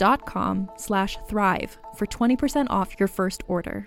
dot com slash thrive for 20% off your first order.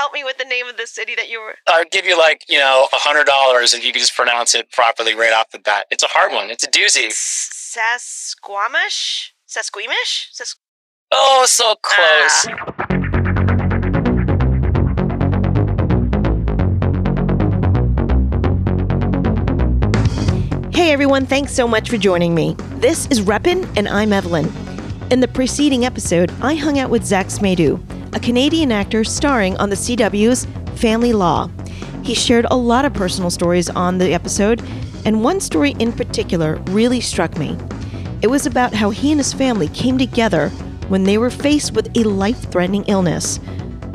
Help me with the name of the city that you were. I'd give you like, you know, a hundred dollars if you could just pronounce it properly right off the bat. It's a hard one. It's a doozy. Sasquamish? Sasquamish? Sas- Oh, so close. Ah. Hey everyone, thanks so much for joining me. This is Reppin, and I'm Evelien. In the preceding episode, I hung out with Zach Smadu, a Canadian actor starring on the CW's Family Law. He shared a lot of personal stories on the episode, and one story in particular really struck me. It was about how he and his family came together when they were faced with a life threatening illness.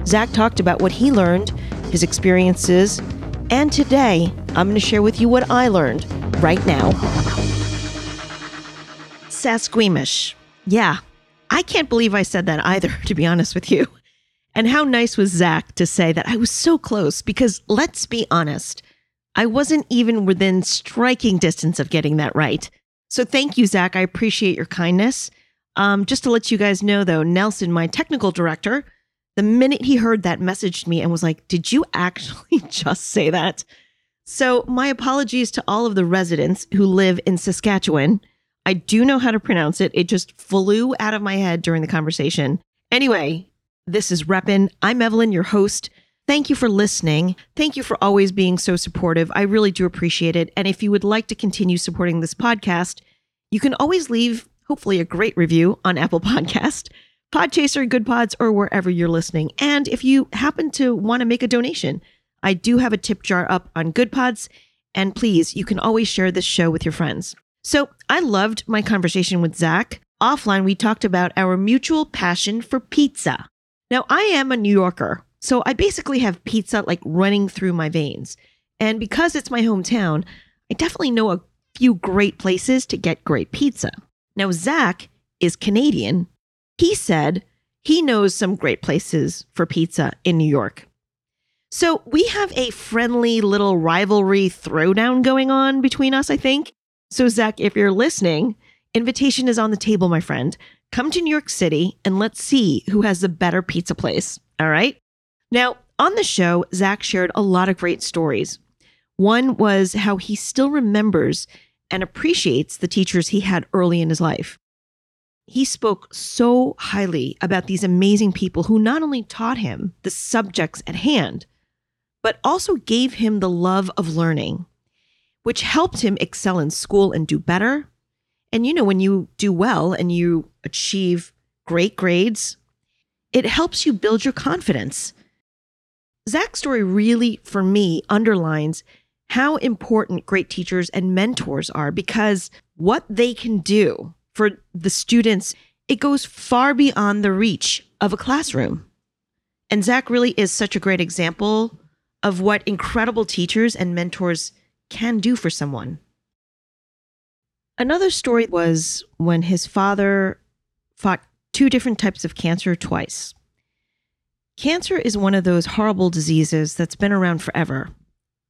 Zach talked about what he learned, his experiences, and today I'm going to share with you what I learned right now. Sasquamish. Yeah, I can't believe I said that either, to be honest with you. And how nice was Zach to say that I was so close because let's be honest, I wasn't even within striking distance of getting that right. So thank you, Zach. I appreciate your kindness. Um, just to let you guys know, though, Nelson, my technical director, the minute he heard that, messaged me and was like, Did you actually just say that? So, my apologies to all of the residents who live in Saskatchewan. I do know how to pronounce it. It just flew out of my head during the conversation. Anyway, this is Reppin. I'm Evelien, your host. Thank you for listening. Thank you for always being so supportive. I really do appreciate it. And if you would like to continue supporting this podcast, you can always leave, hopefully, a great review on Apple Podcast, Podchaser, Goodpods, or wherever you're listening. And if you happen to want to make a donation, I do have a tip jar up on Goodpods. And please, you can always share this show with your friends. So I loved my conversation with Zach. Offline, we talked about our mutual passion for pizza. Now, I am a New Yorker, so I basically have pizza like running through my veins. And because it's my hometown, I definitely know a few great places to get great pizza. Now, Zach is Canadian. He said he knows some great places for pizza in New York. So we have a friendly little rivalry throwdown going on between us, I think. So, Zach, if you're listening, invitation is on the table, my friend. Come to New York City and let's see who has the better pizza place. All right. Now, On the show, Zach shared a lot of great stories. One was how he still remembers and appreciates the teachers he had early in his life. He spoke so highly about these amazing people who not only taught him the subjects at hand, but also gave him the love of learning, which helped him excel in school and do better. And you know, when you do well and you achieve great grades, it helps you build your confidence. Zach's story really, for me, underlines how important great teachers and mentors are because what they can do for the students, it goes far beyond the reach of a classroom. And Zach really is such a great example of what incredible teachers and mentors can do for someone. Another story was when his father fought two different types of cancer twice. Cancer is one of those horrible diseases that's been around forever.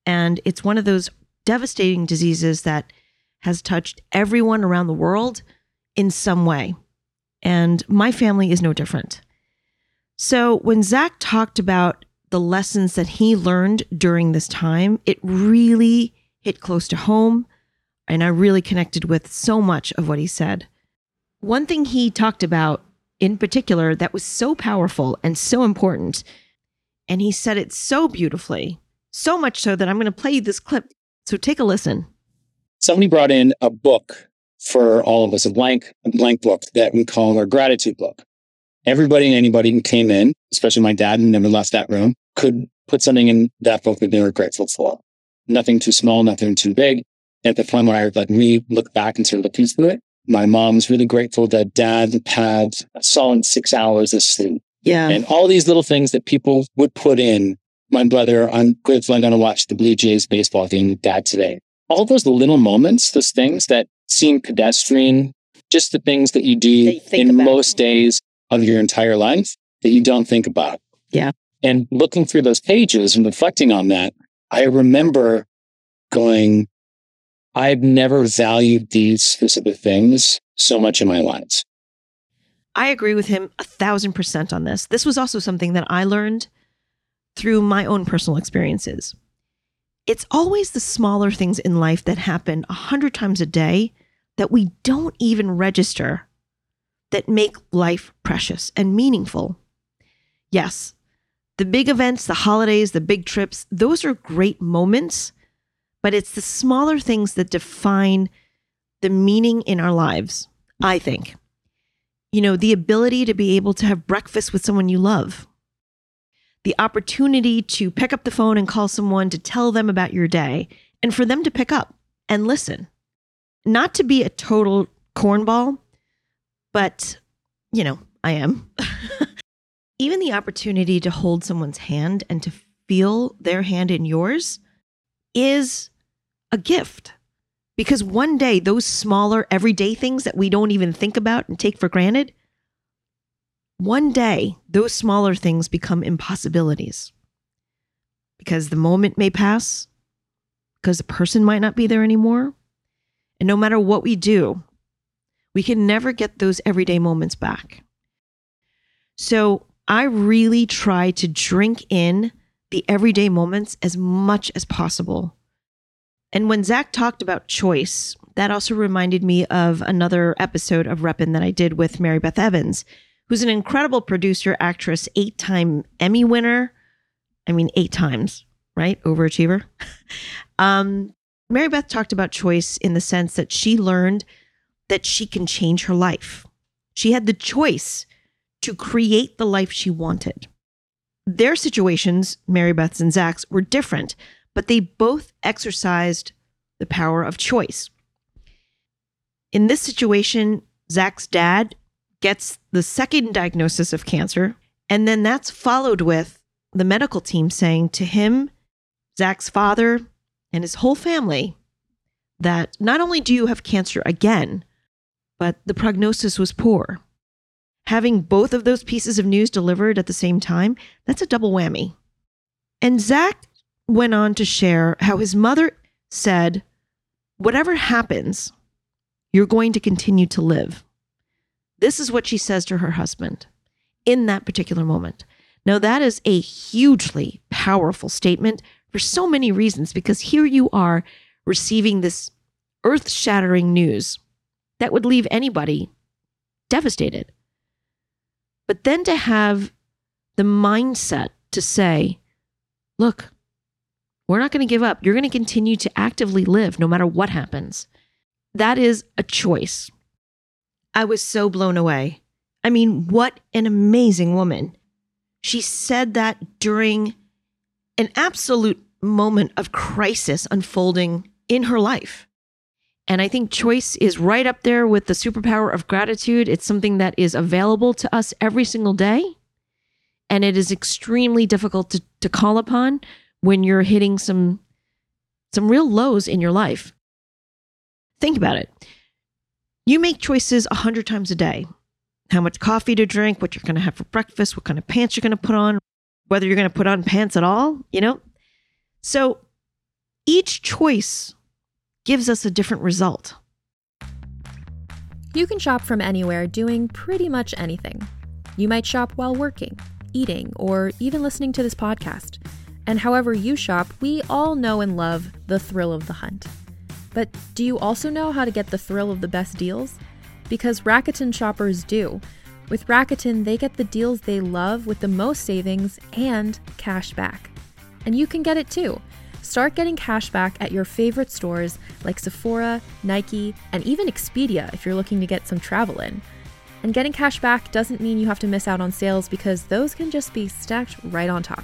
And it's one of those devastating diseases that has touched everyone around the world in some way. And my family is no different. So when Zach talked about the lessons that he learned during this time, it really hit close to home. And I really connected with so much of what he said. One thing he talked about in particular that was so powerful and so important, and he said it so beautifully, so much so that I'm going to play you this clip. So take a listen. Somebody brought in a book for all of us, a blank, a blank book that we call our gratitude book. Everybody and anybody who came in, especially my dad and never left that room, could put something in that book that they were grateful for. Nothing too small, nothing too big. At the point where I like we look back and started looking through it, my mom's really grateful that dad had a solid six hours of sleep. Yeah. And all these little things that people would put in my brother, I'm grateful I'm going to watch the Blue Jays baseball game with dad today. All those little moments, those things that seem pedestrian, just the things that you do you in about. most days of your entire life that you don't think about. Yeah. And looking through those pages and reflecting on that, I remember going, I've never valued these specific things so much in my life. I agree with him a thousand percent on this. This was also something that I learned through my own personal experiences. It's always the smaller things in life that happen a hundred times a day that we don't even register that make life precious and meaningful. Yes, the big events, the holidays, the big trips, those are great moments, but it's the smaller things that define the meaning in our lives, I think. You know, the ability to be able to have breakfast with someone you love, the opportunity to pick up the phone and call someone to tell them about your day, and for them to pick up and listen. Not to be a total cornball, but, you know, I am. Even the opportunity to hold someone's hand and to feel their hand in yours is a gift. Because one day, those smaller, everyday things that we don't even think about and take for granted, one day, those smaller things become impossibilities. Because the moment may pass, because the person might not be there anymore. And no matter what we do, we can never get those everyday moments back. So I really try to drink in the everyday moments as much as possible. And when Zach talked about choice, that also reminded me of another episode of Reppin' that I did with Mary Beth Evans, who's an incredible producer, actress, eight time Emmy winner. I mean, eight times, right? Overachiever. um, Mary Beth talked about choice in the sense that she learned that she can change her life. She had the choice to create the life she wanted. Their situations, Mary Beth's and Zach's, were different, but they both exercised the power of choice. In this situation, Zach's dad gets the second diagnosis of cancer, and then that's followed with the medical team saying to him, Zach's father, and his whole family that not only do you have cancer again, but the prognosis was poor. Having both of those pieces of news delivered at the same time, that's a double whammy. And Zach went on to share how his mother said, Whatever happens, you're going to continue to live. This is what she says to her husband in that particular moment. Now, that is a hugely powerful statement for so many reasons because here you are receiving this earth shattering news that would leave anybody devastated. But then to have the mindset to say, look, we're not going to give up. You're going to continue to actively live no matter what happens. That is a choice. I was so blown away. I mean, what an amazing woman. She said that during an absolute moment of crisis unfolding in her life. And I think choice is right up there with the superpower of gratitude. It's something that is available to us every single day. And it is extremely difficult to, to call upon when you're hitting some some real lows in your life. Think about it. You make choices a hundred times a day. How much coffee to drink, what you're going to have for breakfast, what kind of pants you're going to put on, whether you're going to put on pants at all, you know? So each choice gives us a different result. You can shop from anywhere doing pretty much anything. You might shop while working, eating, or even listening to this podcast. And however you shop, we all know and love the thrill of the hunt. But do you also know how to get the thrill of the best deals? Because Rakuten shoppers do. With Rakuten, they get the deals they love with the most savings and cash back. And you can get it too. Start getting cash back at your favorite stores like Sephora, Nike, and even Expedia if you're looking to get some travel in. And getting cash back doesn't mean you have to miss out on sales because those can just be stacked right on top.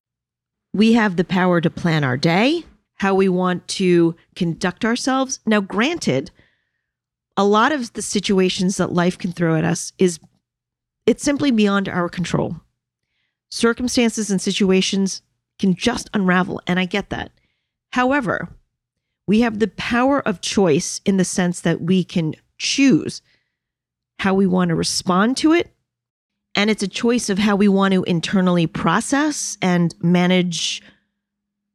We have the power to plan our day, how we want to conduct ourselves. Now, granted, a lot of the situations that life can throw at us is it's simply beyond our control. Circumstances and situations can just unravel, and I get that. However, we have the power of choice in the sense that we can choose how we want to respond to it. And it's a choice of how we want to internally process and manage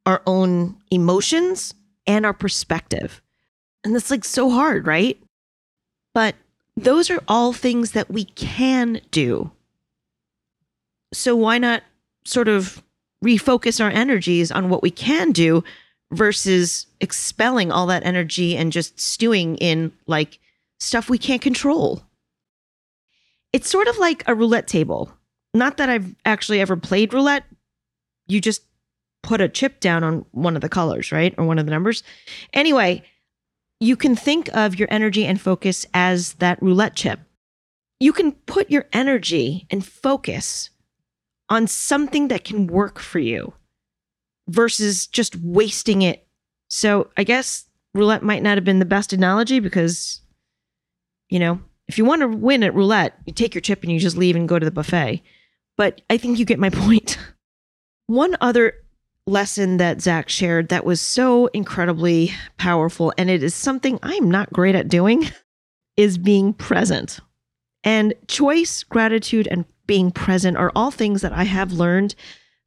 our own emotions and our perspective. And that's like so hard, right? But those are all things that we can do. So why not sort of refocus our energies on what we can do versus expelling all that energy and just stewing in like stuff we can't control? It's sort of like a roulette table. Not that I've actually ever played roulette. You just put a chip down on one of the colors, right? Or one of the numbers. Anyway, you can think of your energy and focus as that roulette chip. You can put your energy and focus on something that can work for you versus just wasting it. So I guess roulette might not have been the best analogy because, you know, if you want to win at roulette, you take your chip and you just leave and go to the buffet. But I think you get my point. One other lesson that Zach shared that was so incredibly powerful, and it is something I'm not great at doing, is being present. And choice, gratitude, and being present are all things that I have learned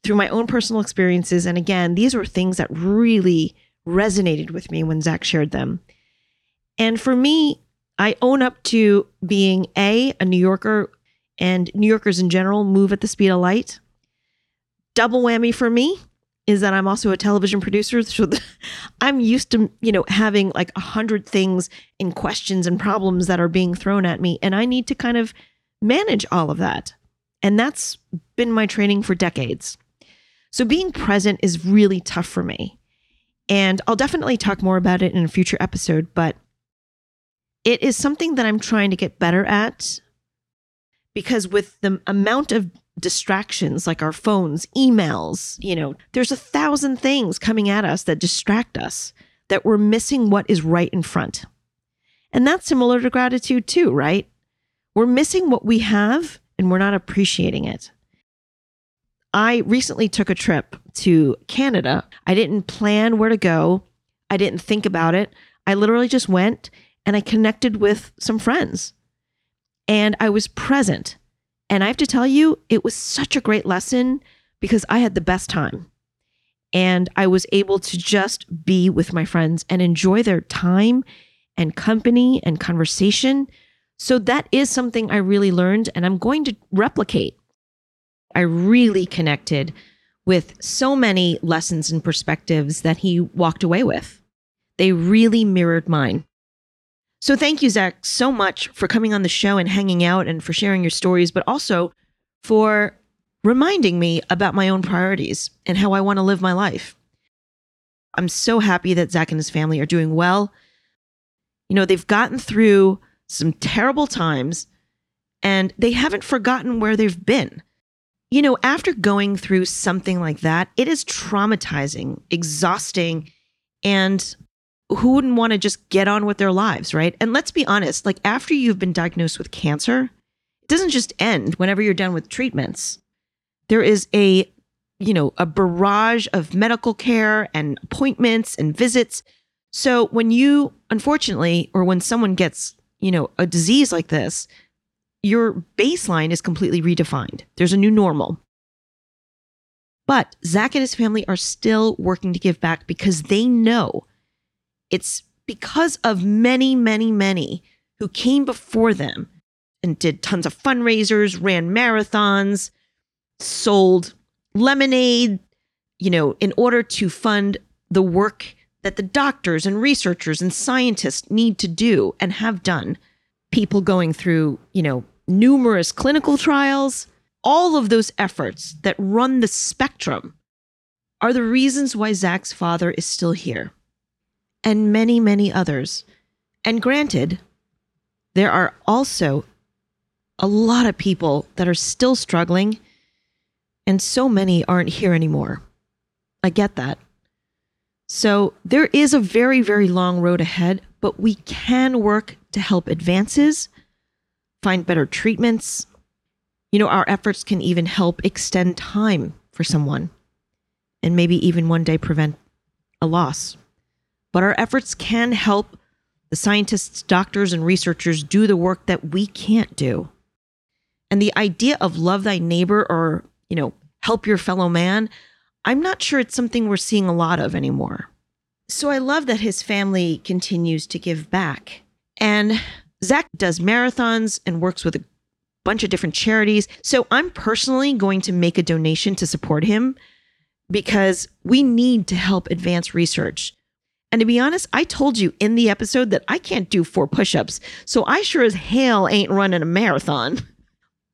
through my own personal experiences. And again, these were things that really resonated with me when Zach shared them. And for me, I own up to being A, a New Yorker, and New Yorkers in general move at the speed of light. Double whammy for me is that I'm also a television producer. So I'm used to, you know, having like a hundred things and questions and problems that are being thrown at me. And I need to kind of manage all of that. And that's been my training for decades. So being present is really tough for me. And I'll definitely talk more about it in a future episode, but it is something that I'm trying to get better at because with the amount of distractions like our phones, emails, you know, there's a thousand things coming at us that distract us that we're missing what is right in front. And that's similar to gratitude too, right? We're missing what we have and we're not appreciating it. I recently took a trip to Canada. I didn't plan where to go. I didn't think about it. I literally just went and I connected with some friends and I was present. And I have to tell you, it was such a great lesson because I had the best time. And I was able to just be with my friends and enjoy their time and company and conversation. So that is something I really learned and I'm going to replicate. I really connected with so many lessons and perspectives that he walked away with. They really mirrored mine. So thank you, Zach, so much for coming on the show and hanging out and for sharing your stories, but also for reminding me about my own priorities and how I want to live my life. I'm so happy that Zach and his family are doing well. You know, they've gotten through some terrible times and they haven't forgotten where they've been. You know, after going through something like that, it is traumatizing, exhausting, and who wouldn't want to just get on with their lives, right? And let's be honest, like after you've been diagnosed with cancer, it doesn't just end whenever you're done with treatments. There is a, you know, a barrage of medical care and appointments and visits. So when you, unfortunately, or when someone gets, you know, a disease like this, your baseline is completely redefined. There's a new normal. But Zach and his family are still working to give back because they know it's because of many, many, many who came before them and did tons of fundraisers, ran marathons, sold lemonade, you know, in order to fund the work that the doctors and researchers and scientists need to do and have done. People going through, you know, numerous clinical trials, all of those efforts that run the spectrum are the reasons why Zach's father is still here and many, many others. And granted, there are also a lot of people that are still struggling, and so many aren't here anymore. I get that. So there is a very, very long road ahead, but we can work to help advances, find better treatments. You know, our efforts can even help extend time for someone and maybe even one day prevent a loss but our efforts can help the scientists, doctors, and researchers do the work that we can't do. And the idea of love thy neighbor or, you know, help your fellow man, I'm not sure it's something we're seeing a lot of anymore. So I love that his family continues to give back. And Zach does marathons and works with a bunch of different charities. So I'm personally going to make a donation to support him because we need to help advance research. And to be honest, I told you in the episode that I can't do four push ups. So I sure as hell ain't running a marathon.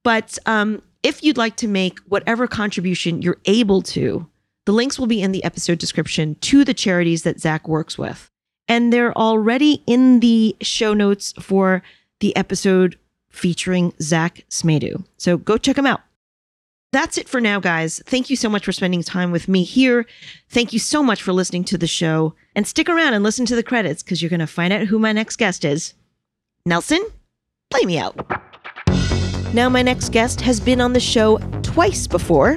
But um, if you'd like to make whatever contribution you're able to, the links will be in the episode description to the charities that Zach works with. And they're already in the show notes for the episode featuring Zach Smadu. So go check them out. That's it for now, guys. Thank you so much for spending time with me here. Thank you so much for listening to the show. And stick around and listen to the credits because you're going to find out who my next guest is. Nelson, play me out. Now, my next guest has been on the show twice before.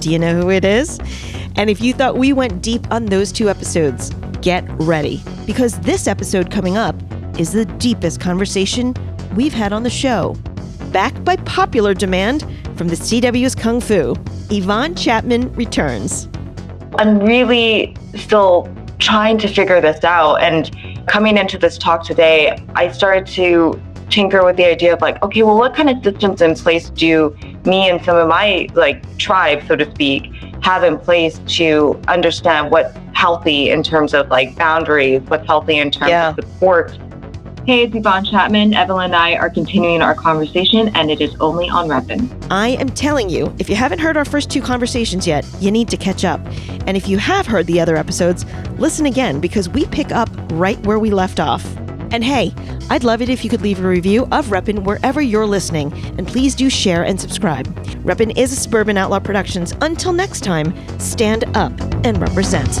Do you know who it is? And if you thought we went deep on those two episodes, get ready because this episode coming up is the deepest conversation we've had on the show. Back by popular demand from the CW's Kung Fu, Yvonne Chapman returns. I'm really still trying to figure this out. And coming into this talk today, I started to tinker with the idea of like, okay, well, what kind of systems in place do me and some of my like tribe, so to speak, have in place to understand what's healthy in terms of like boundaries, what's healthy in terms Yeah. of support. Hey, it's Yvonne Chapman. Evelien and I are continuing our conversation, and it is only on Reppin. I am telling you, if you haven't heard our first two conversations yet, you need to catch up. And if you have heard the other episodes, listen again because we pick up right where we left off. And hey, I'd love it if you could leave a review of Reppin wherever you're listening, and please do share and subscribe. Reppin is a Suburban Outlaw Productions. Until next time, stand up and represent.